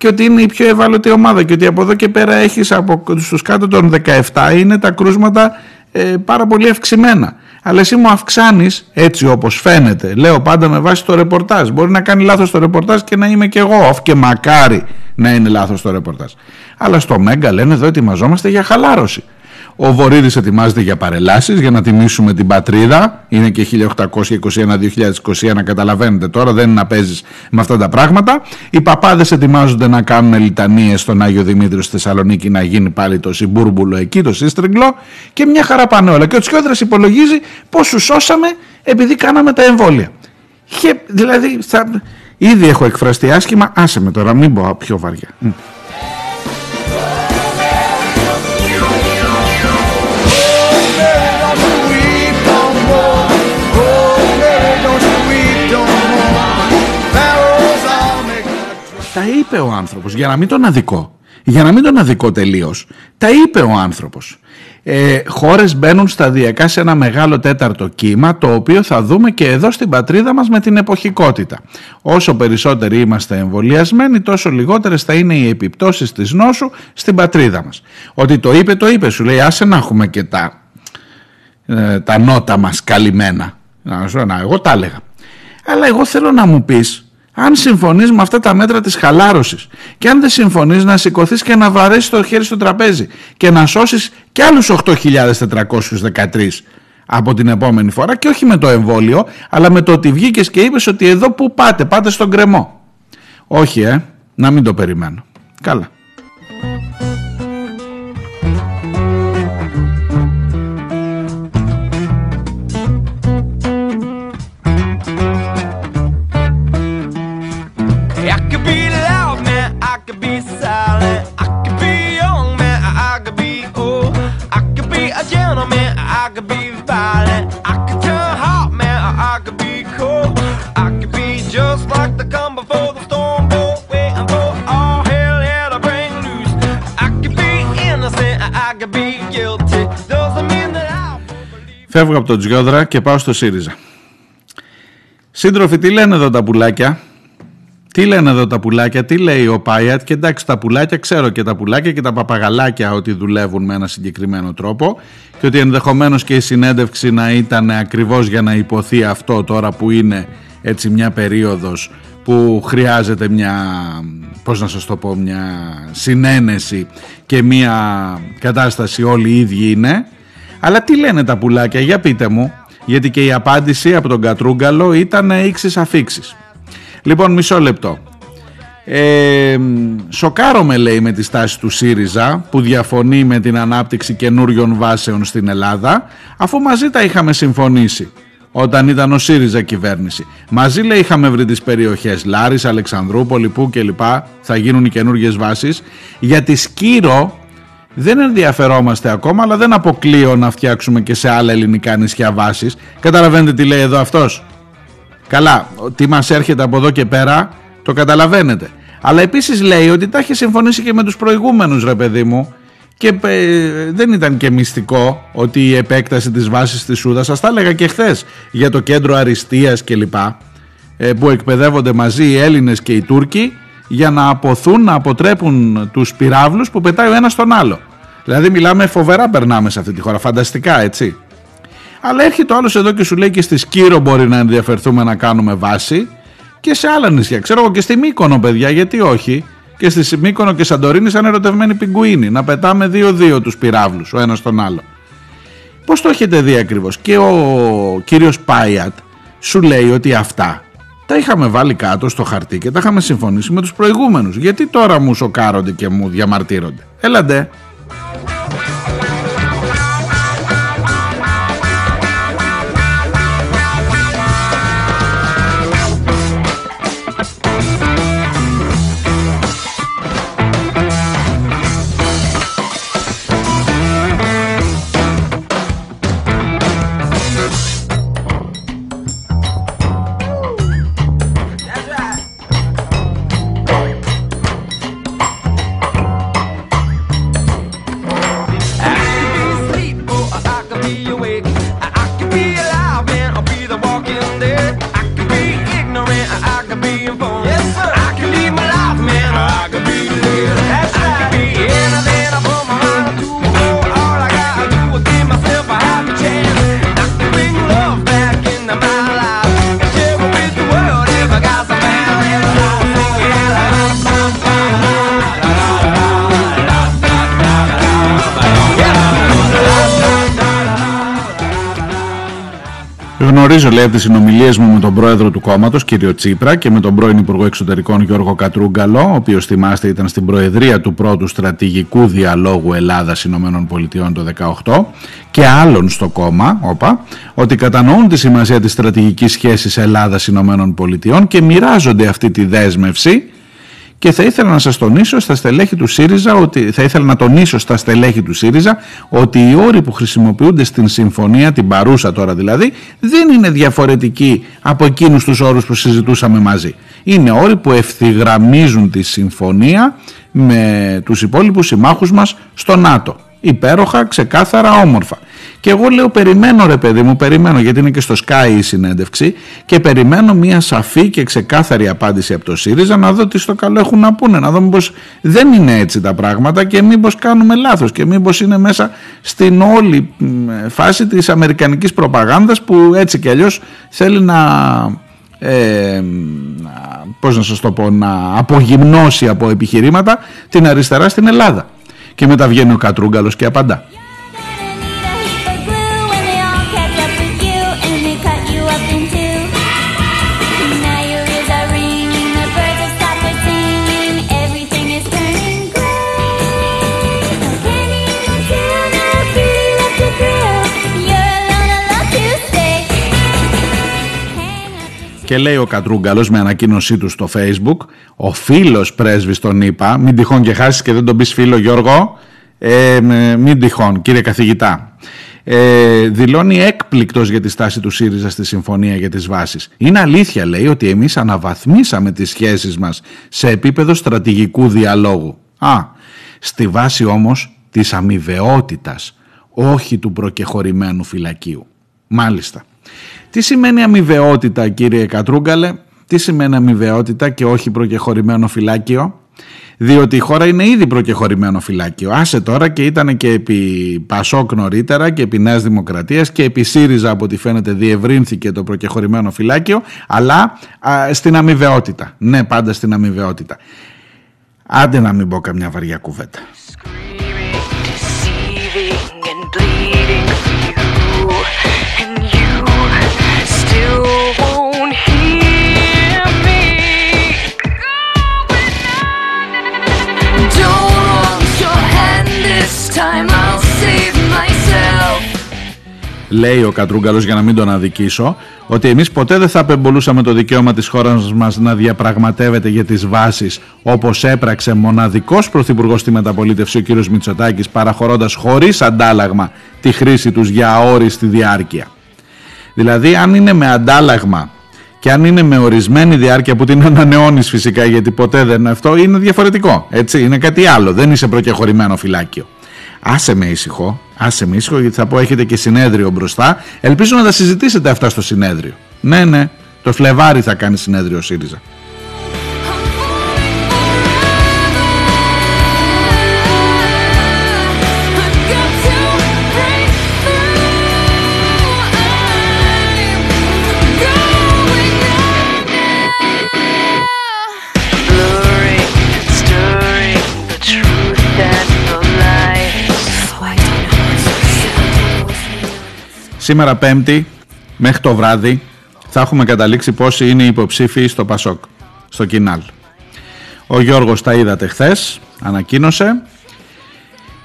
και ότι είναι η πιο ευάλωτη ομάδα και ότι από εδώ και πέρα έχεις από στους κάτω των 17 είναι τα κρούσματα ε, πάρα πολύ αυξημένα. Αλλά εσύ μου αυξάνεις έτσι όπως φαίνεται. Λέω πάντα με βάση το ρεπορτάζ. Μπορεί να κάνει λάθος το ρεπορτάζ και να είμαι και εγώ. Off και μακάρι να είναι λάθος το ρεπορτάζ. Αλλά στο Μέγκα λένε εδώ ετοιμαζόμαστε για χαλάρωση. Ο Βορύδης ετοιμάζεται για παρελάσεις για να τιμήσουμε την πατρίδα. Είναι και 1821-2021, καταλαβαίνετε τώρα, δεν είναι να παίζεις με αυτά τα πράγματα. Οι παπάδες ετοιμάζονται να κάνουν λιτανίες στον Άγιο Δημήτριο στη Θεσσαλονίκη να γίνει πάλι το συμπούρμπουλο εκεί, το σύστριγγλο και μια χαρά πάνε όλα. Και ο Τσιόδρας υπολογίζει πόσους σώσαμε επειδή κάναμε τα εμβόλια. Και, δηλαδή, θα... ήδη έχω εκφραστεί άσχημα, άσε με τώρα, μην πω πιο βαριά. Τα είπε ο άνθρωπος για να μην τον αδικό. Για να μην τον αδικό τελείως. Τα είπε ο άνθρωπος. Ε, χώρες μπαίνουν σταδιακά σε ένα μεγάλο τέταρτο κύμα το οποίο θα δούμε και εδώ στην πατρίδα μας με την εποχικότητα. Όσο περισσότεροι είμαστε εμβολιασμένοι τόσο λιγότερες θα είναι οι επιπτώσεις της νόσου στην πατρίδα μας. Ότι το είπε το είπε σου λέει άσε να έχουμε και τα, ε, τα νότα μας καλυμμένα. Να, να, εγώ τα έλεγα. Αλλά εγώ θέλω να μου πεις αν συμφωνείς με αυτά τα μέτρα της χαλάρωσης και αν δεν συμφωνείς να σηκωθείς και να βαρέσεις το χέρι στο τραπέζι και να σώσεις και άλλους 8.413 από την επόμενη φορά και όχι με το εμβόλιο αλλά με το ότι βγήκες και είπες ότι εδώ που πάτε, πάτε στον κρεμό. Όχι, ε, να μην το περιμένω. Καλά. Φεύγω από τον Τζιόδρα και πάω στο ΣΥΡΙΖΑ. Σύντροφοι, τι λένε εδώ τα πουλάκια; Τι λένε εδώ τα πουλάκια, τι λέει ο Πάιατ; Και εντάξει τα πουλάκια ξέρω και τα πουλάκια και τα παπαγαλάκια ότι δουλεύουν με ένα συγκεκριμένο τρόπο και ότι ενδεχομένως και η συνέντευξη να ήταν ακριβώς για να υποθεί αυτό τώρα που είναι έτσι μια περίοδος που χρειάζεται μια, πώς να σας το πω, μια συνένεση και μια κατάσταση όλοι οι ίδιοι είναι. Αλλά τι λένε τα πουλάκια, για πείτε μου, γιατί και η απάντηση από τον Κατρούγκαλο ήταν ίξις αφήξεις. Λοιπόν, μισό λεπτό. Ε, σοκάρομαι λέει με τη στάση του ΣΥΡΙΖΑ που διαφωνεί με την ανάπτυξη καινούριων βάσεων στην Ελλάδα αφού μαζί τα είχαμε συμφωνήσει όταν ήταν ο ΣΥΡΙΖΑ κυβέρνηση. Μαζί λέει είχαμε βρει τις περιοχές Λάρης, Αλεξανδρούπολη, που κλπ. Θα γίνουν οι καινούργιες βάσεις. Για τη Σκύρο δεν ενδιαφερόμαστε ακόμα αλλά δεν αποκλείω να φτιάξουμε και σε άλλα ελληνικά νησιά βάσεις. Καταλαβαίνετε τι λέει εδώ αυτός; Καλά, τι μας έρχεται από εδώ και πέρα το καταλαβαίνετε. Αλλά επίσης λέει ότι τα έχει συμφωνήσει και με τους προηγούμενους ρε παιδί μου και ε, δεν ήταν και μυστικό ότι η επέκταση της βάσης της Σούδας, σας τα έλεγα και χθες για το κέντρο αριστείας κλπ ε, που εκπαιδεύονται μαζί οι Έλληνες και οι Τούρκοι για να αποθούν, να αποτρέπουν τους πυράβλους που πετάει ο ένας τον άλλο. Δηλαδή μιλάμε φοβερά περνάμε σε αυτή τη χώρα, φανταστικά έτσι. Αλλά έρχεται ο άλλος εδώ και σου λέει και στη Σκύρο μπορεί να ενδιαφερθούμε να κάνουμε βάση και σε άλλα νησιά. Ξέρω εγώ και στη Μύκονο παιδιά, γιατί όχι. Και στη Μύκονο και Σαντορίνη σαν ερωτευμένοι πιγκουίνοι. Να πετάμε δύο-δύο τους πυράβλους ο ένας τον άλλο. Πώς το έχετε δει ακριβώς; Και ο κύριος Πάιατ σου λέει ότι αυτά τα είχαμε βάλει κάτω στο χαρτί και τα είχαμε συμφωνήσει με τους προηγούμενους. Γιατί τώρα μου σοκάρονται και μου διαμαρτύρονται. Έλαντε. Γνωρίζω, λέει, από τις συνομιλίες μου με τον πρόεδρο του κόμματος, κύριο Τσίπρα, και με τον πρώην Υπουργό Εξωτερικών Γιώργο Κατρούγκαλο, ο οποίος θυμάστε ήταν στην προεδρία του πρώτου στρατηγικού διαλόγου Ελλάδα-Ηνωμένων Πολιτειών το 2018, και άλλων στο κόμμα, όπα, ότι κατανοούν τη σημασία της στρατηγικής σχέσης Ελλάδα-Ηνωμένων Πολιτειών και μοιράζονται αυτή τη δέσμευση και θα ήθελα να σας τονίσω στα στελέχη του ΣΥΡΙΖΑ ότι, θα ήθελα να τονίσω στα στελέχη του ΣΥΡΙΖΑ ότι οι όροι που χρησιμοποιούνται στην συμφωνία, την παρούσα τώρα δηλαδή, δεν είναι διαφορετικοί από εκείνους τους όρους που συζητούσαμε μαζί. Είναι όροι που ευθυγραμμίζουν τη συμφωνία με τους υπόλοιπους συμμάχους μας στο ΝΑΤΟ. Υπέροχα, ξεκάθαρα, όμορφα. Και εγώ λέω περιμένω ρε παιδί μου, περιμένω γιατί είναι και στο Sky η συνέντευξη και περιμένω μια σαφή και ξεκάθαρη απάντηση από το ΣΥΡΙΖΑ να δω τι στο καλό έχουν να πούνε, να δω μήπως δεν είναι έτσι τα πράγματα και μήπως κάνουμε λάθος και μήπως είναι μέσα στην όλη φάση της αμερικανικής προπαγάνδας που έτσι κι αλλιώς θέλει να ε, πώς να σας το πω, να απογυμνώσει από επιχειρήματα την αριστερά στην Ελλάδα. Και μετά βγαίνει ο Κατρούγκαλος και απαντά. Και λέει ο Κατρούγκαλος με ανακοίνωσή του στο facebook Ο φίλος πρέσβης τον είπα Μην τυχόν και χάσεις και δεν τον πεις φίλο Γιώργο ε, Μην τυχόν κύριε καθηγητά ε, δηλώνει έκπληκτος για τη στάση του ΣΥΡΙΖΑ στη συμφωνία για τις βάσεις. Είναι αλήθεια λέει ότι εμείς αναβαθμίσαμε τις σχέσεις μας σε επίπεδο στρατηγικού διαλόγου. Α, στη βάση όμως της αμοιβαιότητας, όχι του προκεχωρημένου φυλακίου. Μάλιστα. Τι σημαίνει αμοιβαιότητα κύριε Κατρούγκαλε; Τι σημαίνει αμοιβαιότητα και όχι προκεχωρημένο φυλάκιο; Διότι η χώρα είναι ήδη προκεχωρημένο φυλάκιο. Άσε τώρα και ήταν και επί Πασόκ νωρίτερα και επί Νέας Δημοκρατίας και επί ΣΥΡΙΖΑ από ό,τι φαίνεται διευρύνθηκε το προκεχωρημένο φυλάκιο αλλά στην αμοιβαιότητα. Ναι πάντα στην αμοιβαιότητα. Άντε να μην πω καμιά βαριά κουβέντα. Λέει ο Κατρούγκαλος για να μην τον αδικήσω, ότι εμείς ποτέ δεν θα απεμπολούσαμε το δικαίωμα της χώρας μας να διαπραγματεύεται για τις βάσεις όπως έπραξε μοναδικός πρωθυπουργός στη μεταπολίτευση ο κύριος Μητσοτάκης παραχωρώντας χωρίς αντάλλαγμα τη χρήση τους για αόριστη διάρκεια. Δηλαδή αν είναι με αντάλλαγμα και αν είναι με ορισμένη διάρκεια που την ανανεώνεις φυσικά γιατί ποτέ δεν είναι αυτό είναι διαφορετικό έτσι είναι κάτι άλλο. Δεν είσαι προκεχωρημένο φυλάκιο άσε με ήσυχο Άσε με ήσυχο γιατί θα πω έχετε και συνέδριο μπροστά. Ελπίζω να τα συζητήσετε αυτά στο συνέδριο. Ναι, ναι, το Φλεβάρι θα κάνει συνέδριο ΣΥΡΙΖΑ. Σήμερα Πέμπτη μέχρι το βράδυ θα έχουμε καταλήξει πόσοι είναι οι υποψήφοι στο Πασόκ, στο Κινάλ. Ο Γιώργος τα είδατε χθες, ανακοίνωσε.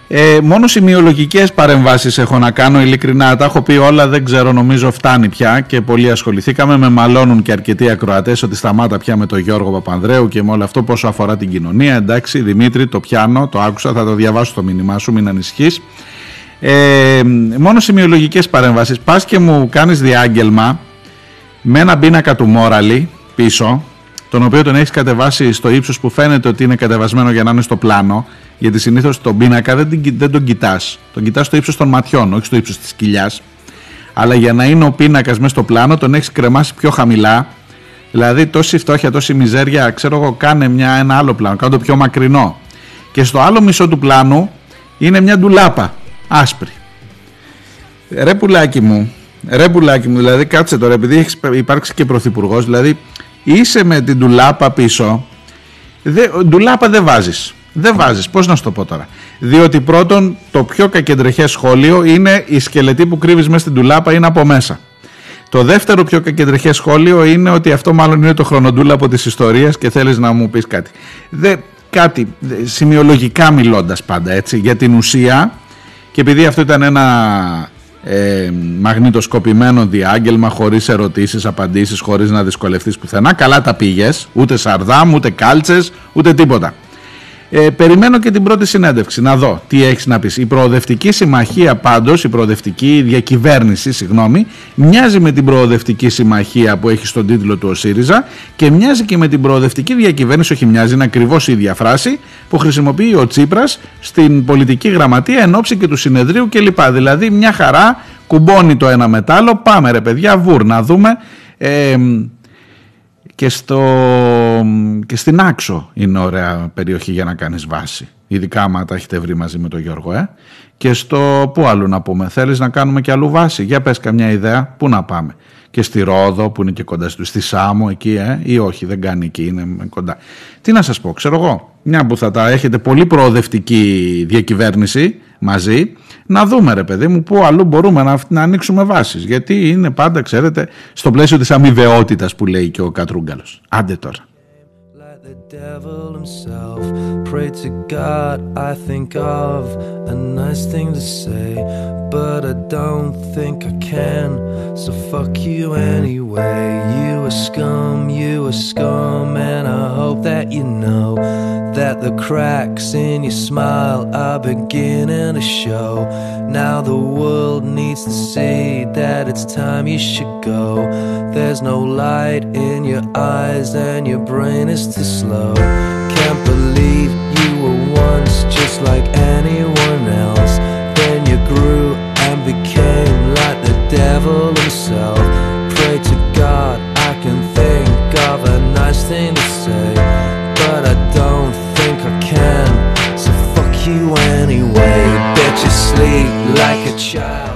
Ε, μόνο σημειολογικές παρεμβάσεις έχω να κάνω ειλικρινά, τα έχω πει όλα, δεν ξέρω νομίζω φτάνει πια και πολύ ασχοληθήκαμε, με μαλώνουν και αρκετοί ακροατές ότι σταμάτα πια με τον Γιώργο Παπανδρέου και με όλο αυτό πόσο αφορά την κοινωνία, εντάξει Δημήτρη το πιάνω, το άκουσα, θα το διαβάσω το μήνυμά σου, μην ανησυχείς. Ε, μόνο σημειολογικές παρέμβασει. Πας και μου κάνεις διάγγελμα με ένα πίνακα του Μόραλι πίσω, τον οποίο τον έχεις κατεβάσει στο ύψος που φαίνεται ότι είναι κατεβασμένο για να είναι στο πλάνο. Γιατί συνήθως τον πίνακα δεν, δεν τον κοιτάς. Τον κοιτάς στο ύψος των ματιών, όχι στο ύψος της κοιλιάς. Αλλά για να είναι ο πίνακας μέσα στο πλάνο, τον έχεις κρεμάσει πιο χαμηλά. Δηλαδή, τόση φτώχεια, τόση μιζέρια, ξέρω εγώ, κάνε μια, ένα άλλο πλάνο, κάνε το πιο μακρινό. Και στο άλλο μισό του πλάνου είναι μια ντουλάπα άσπρη. Ρε πουλάκι μου, ρε πουλάκι μου, δηλαδή κάτσε τώρα, επειδή έχεις υπάρξει και πρωθυπουργός, δηλαδή είσαι με την ντουλάπα πίσω. Δε, ντουλάπα δεν βάζεις. Δεν βάζεις, πώς να σου το πω τώρα; Διότι πρώτον το πιο κακεντρεχές σχόλιο είναι η σκελετή που κρύβεις μέσα στην ντουλάπα είναι από μέσα. Το δεύτερο πιο κακεντρεχές σχόλιο είναι ότι αυτό μάλλον είναι το χρονοτούλα από τη ιστορία και θέλεις να μου πεις κάτι. Δε, κάτι, σημειολογικά μιλώντας πάντα έτσι, για την ουσία και επειδή αυτό ήταν ένα ε, μαγνητοσκοπημένο διάγγελμα χωρίς ερωτήσεις, απαντήσεις, χωρίς να δυσκολευτείς πουθενά, καλά τα πήγες, ούτε σαρδάμ, ούτε κάλτσες, ούτε τίποτα. Ε, περιμένω και την πρώτη συνέντευξη να δω τι έχεις να πεις. Η προοδευτική συμμαχία πάντως, η προοδευτική διακυβέρνηση, συγγνώμη, μοιάζει με την προοδευτική συμμαχία που έχει στον τίτλο του ο ΣΥΡΙΖΑ και μοιάζει και με την προοδευτική διακυβέρνηση, όχι μοιάζει, είναι ακριβώς η ίδια φράση που χρησιμοποιεί ο Τσίπρας στην πολιτική γραμματεία εν ώψη και του συνεδρίου κλπ. Δηλαδή μια χαρά κουμπώνει το ένα μετάλλο. Πάμε ρε παιδιά, βουρ να δούμε. Ε, και, στο, και στην Άξο είναι ωραία περιοχή για να κάνεις βάση. Ειδικά άμα τα έχετε βρει μαζί με τον Γιώργο. Ε. Και στο πού άλλο να πούμε. Θέλεις να κάνουμε και αλλού βάση; Για πες καμιά ιδέα. Πού να πάμε. Και στη Ρόδο που είναι και κοντά στη, στη Σάμο εκεί ε. Ή όχι δεν κάνει εκεί είναι κοντά. Τι να σας πω ξέρω εγώ. Μια που θα τα έχετε πολύ προοδευτική διακυβέρνηση μαζί να δούμε ρε παιδί μου πού αλλού μπορούμε να, να ανοίξουμε βάσεις γιατί είναι πάντα ξέρετε στο πλαίσιο της αμοιβαιότητας που λέει και ο Κατρούγκαλος. Άντε τώρα. the devil himself. Pray to God, I think of a nice thing to say, but I don't think I can. So fuck you anyway. You a scum, you a scum, and I hope that you know that the cracks in your smile are beginning to show. Now the world needs to see that it's time you should go. There's no light in your eyes, and your brain is too slow. Can't believe you were once just like anyone else. Then you grew and became like the devil himself. Pray to God I can think of an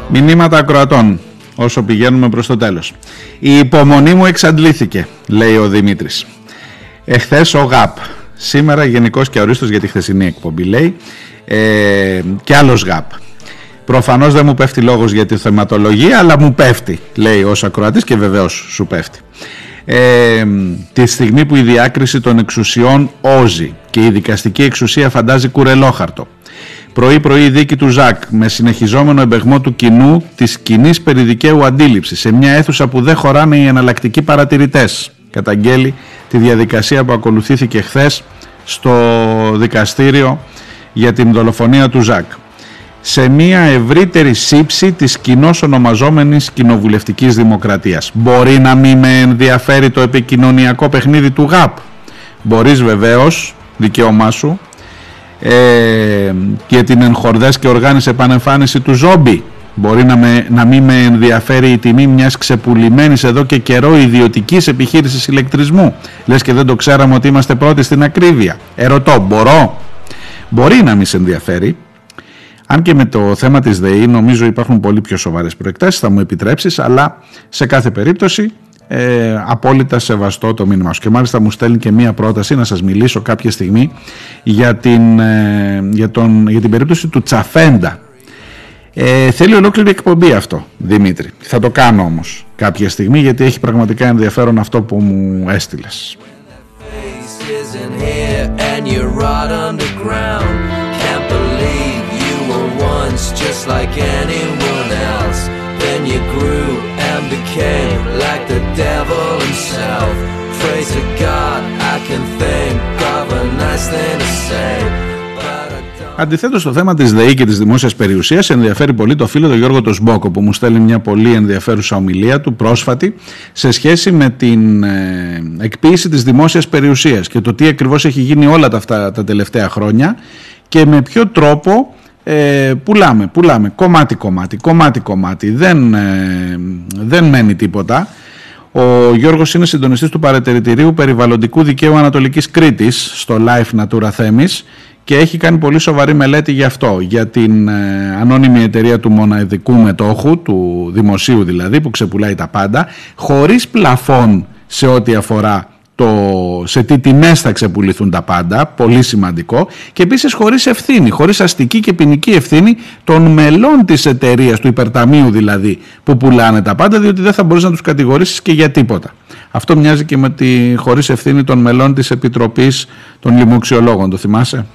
Μηνύματα ακροατών όσο πηγαίνουμε προς το τέλος. Η υπομονή μου εξαντλήθηκε, λέει ο Δημήτρης. Εχθές ο ΓΑΠ, σήμερα γενικός και ορίστος για τη χθεσινή εκπομπή, λέει, ε, και άλλος ΓΑΠ. Προφανώς δεν μου πέφτει λόγος για τη θεματολογία, αλλά μου πέφτει, λέει ως ακροατής και βεβαίως σου πέφτει. Ε, τη στιγμή που η διάκριση των εξουσιών όζει και η δικαστική εξουσία φαντάζει κουρελόχαρτο Πρωί-πρωί η δίκη του Ζακ με συνεχιζόμενο εμπεγμό του κοινού της κοινής περιδικαίου αντίληψης σε μια αίθουσα που δεν χωράνε οι εναλλακτικοί παρατηρητές. Καταγγέλει τη διαδικασία που ακολουθήθηκε χθες στο δικαστήριο για την δολοφονία του Ζακ. Σε μια ευρύτερη σύψη της κοινώς ονομαζόμενης κοινοβουλευτικής δημοκρατίας. Μπορεί να μην με ενδιαφέρει το επικοινωνιακό παιχνίδι του ΓΑΠ. Μπορείς βεβαίως, δικαίωμά σου, ε, και την εγχορδές και οργάνισε επανεμφάνιση του ζόμπι. Μπορεί να, με, να μην με ενδιαφέρει η τιμή μιας ξεπουλημένης εδώ και καιρό ιδιωτικής επιχείρησης ηλεκτρισμού. Λες και δεν το ξέραμε ότι είμαστε πρώτοι στην ακρίβεια. Ερωτώ, μπορώ; Μπορεί να μην σε ενδιαφέρει. Αν και με το θέμα της ΔΕΗ νομίζω υπάρχουν πολύ πιο σοβαρές προεκτάσεις, θα μου επιτρέψεις, αλλά σε κάθε περίπτωση ε, απόλυτα σεβαστό το μήνυμα σου. Και μάλιστα μου στέλνει και μία πρόταση να σας μιλήσω κάποια στιγμή για την, ε, για τον, για την περίπτωση του Τσαφέντα. Ε, θέλει ολόκληρη εκπομπή αυτό, Δημήτρη. Θα το κάνω όμως κάποια στιγμή γιατί έχει πραγματικά ενδιαφέρον αυτό που μου έστειλες. Just like anyone else. Then you grew and became like the devil himself. Pray to God I can think of a nice thing to say. Αντιθέτως, το θέμα της ΔΕΗ και της δημόσιας περιουσίας ενδιαφέρει πολύ το φίλο του Γιώργο Τοσμπόκο που μου στέλνει μια πολύ ενδιαφέρουσα ομιλία του πρόσφατη σε σχέση με την ε, εκποίηση της δημόσιας περιουσίας και το τι ακριβώς έχει γίνει όλα τα, αυτά, τα τελευταία χρόνια και με ποιο τρόπο ε, πουλάμε, πουλάμε. Κομμάτι κομμάτι, κομμάτι κομμάτι, δεν, ε, δεν μένει τίποτα. Ο Γιώργος είναι συντονιστής του παρατηρητηρίου περιβαλλοντικού δικαίου Ανατολικής Κρήτης στο Life Natura Themis και έχει κάνει πολύ σοβαρή μελέτη γι' αυτό, για την ε, ανώνυμη εταιρεία του μοναδικού μετόχου, του δημοσίου δηλαδή, που ξεπουλάει τα πάντα, χωρίς πλαφόν σε ό,τι αφορά το σε τι τιμές θα ξεπουληθούν τα πάντα, πολύ σημαντικό και επίσης χωρίς ευθύνη, χωρίς αστική και ποινική ευθύνη των μελών της εταιρείας, του υπερταμείου δηλαδή που πουλάνε τα πάντα διότι δεν θα μπορείς να τους κατηγορήσεις και για τίποτα. Αυτό μοιάζει και με τη χωρίς ευθύνη των μελών της Επιτροπής των Λοιμοξιολόγων, το θυμάσαι;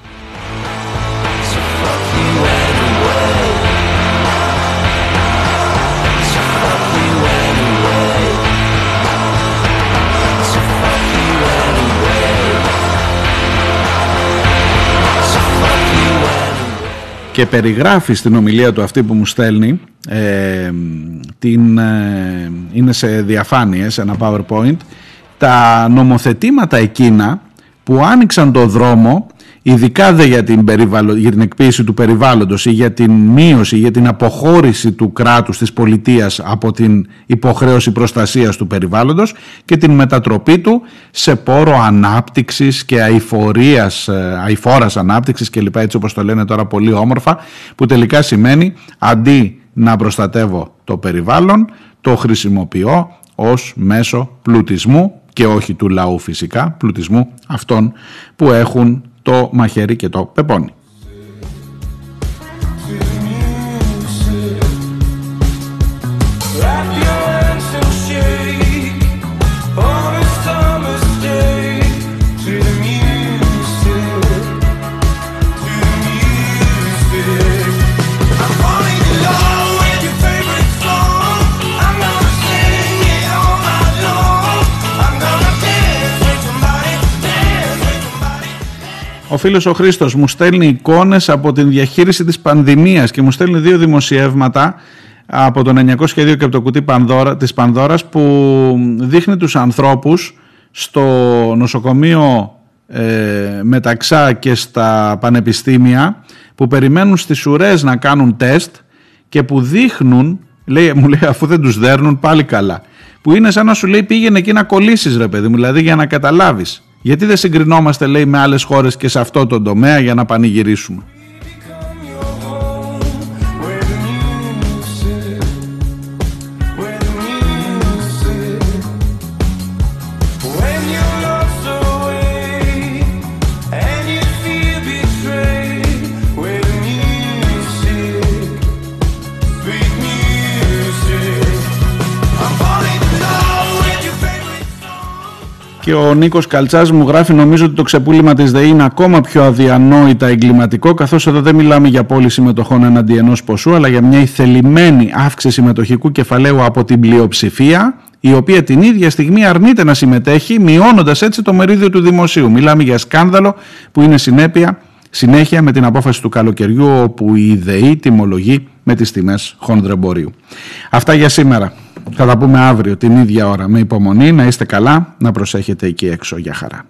Και περιγράφει στην ομιλία του αυτή που μου στέλνει ε, την, ε, είναι σε διαφάνειες, ένα powerpoint τα νομοθετήματα εκείνα που άνοιξαν το δρόμο ειδικά δε για την, για την εκποίηση του περιβάλλοντος ή για την μείωση, για την αποχώρηση του κράτους της πολιτείας από την υποχρέωση προστασίας του περιβάλλοντος και την μετατροπή του σε πόρο ανάπτυξης και αηφορίας, ε, αηφόρας ανάπτυξης και λοιπά έτσι όπως το λένε τώρα πολύ όμορφα που τελικά σημαίνει αντί να προστατεύω το περιβάλλον το χρησιμοποιώ ως μέσο πλουτισμού και όχι του λαού φυσικά, πλουτισμού αυτών που έχουν το μαχαίρι και το πεπόνι. Φίλος ο Χρήστος μου στέλνει εικόνες από την διαχείριση της πανδημίας και μου στέλνει δύο δημοσιεύματα από το 902 και από το κουτί Πανδώρα, της Πανδώρας που δείχνει τους ανθρώπους στο νοσοκομείο ε, Μεταξά και στα πανεπιστήμια που περιμένουν στις ουρές να κάνουν τεστ και που δείχνουν, λέει, μου λέει αφού δεν τους δέρνουν πάλι καλά, που είναι σαν να σου λέει πήγαινε εκεί να κολλήσεις ρε παιδί μου, δηλαδή για να καταλάβεις. Γιατί δεν συγκρινόμαστε λέει με άλλες χώρες και σε αυτό το τομέα για να πανηγυρίσουμε. Και ο Νίκος Καλτσάς μου γράφει: Νομίζω ότι το ξεπούλημα της ΔΕΗ είναι ακόμα πιο αδιανόητα εγκληματικό, καθώς εδώ δεν μιλάμε για πώληση μετοχών εναντί ενός ποσού, αλλά για μια ηθελημένη αύξηση μετοχικού κεφαλαίου από την πλειοψηφία, η οποία την ίδια στιγμή αρνείται να συμμετέχει, μειώνοντας έτσι το μερίδιο του δημοσίου. Μιλάμε για σκάνδαλο που είναι συνέπεια συνέχεια με την απόφαση του καλοκαιριού, όπου η ΔΕΗ τιμολογεί με τις τιμές χονδρεμπορίου. Αυτά για σήμερα. Θα τα πούμε αύριο την ίδια ώρα με υπομονή. Να είστε καλά, να προσέχετε εκεί έξω. Για χαρά.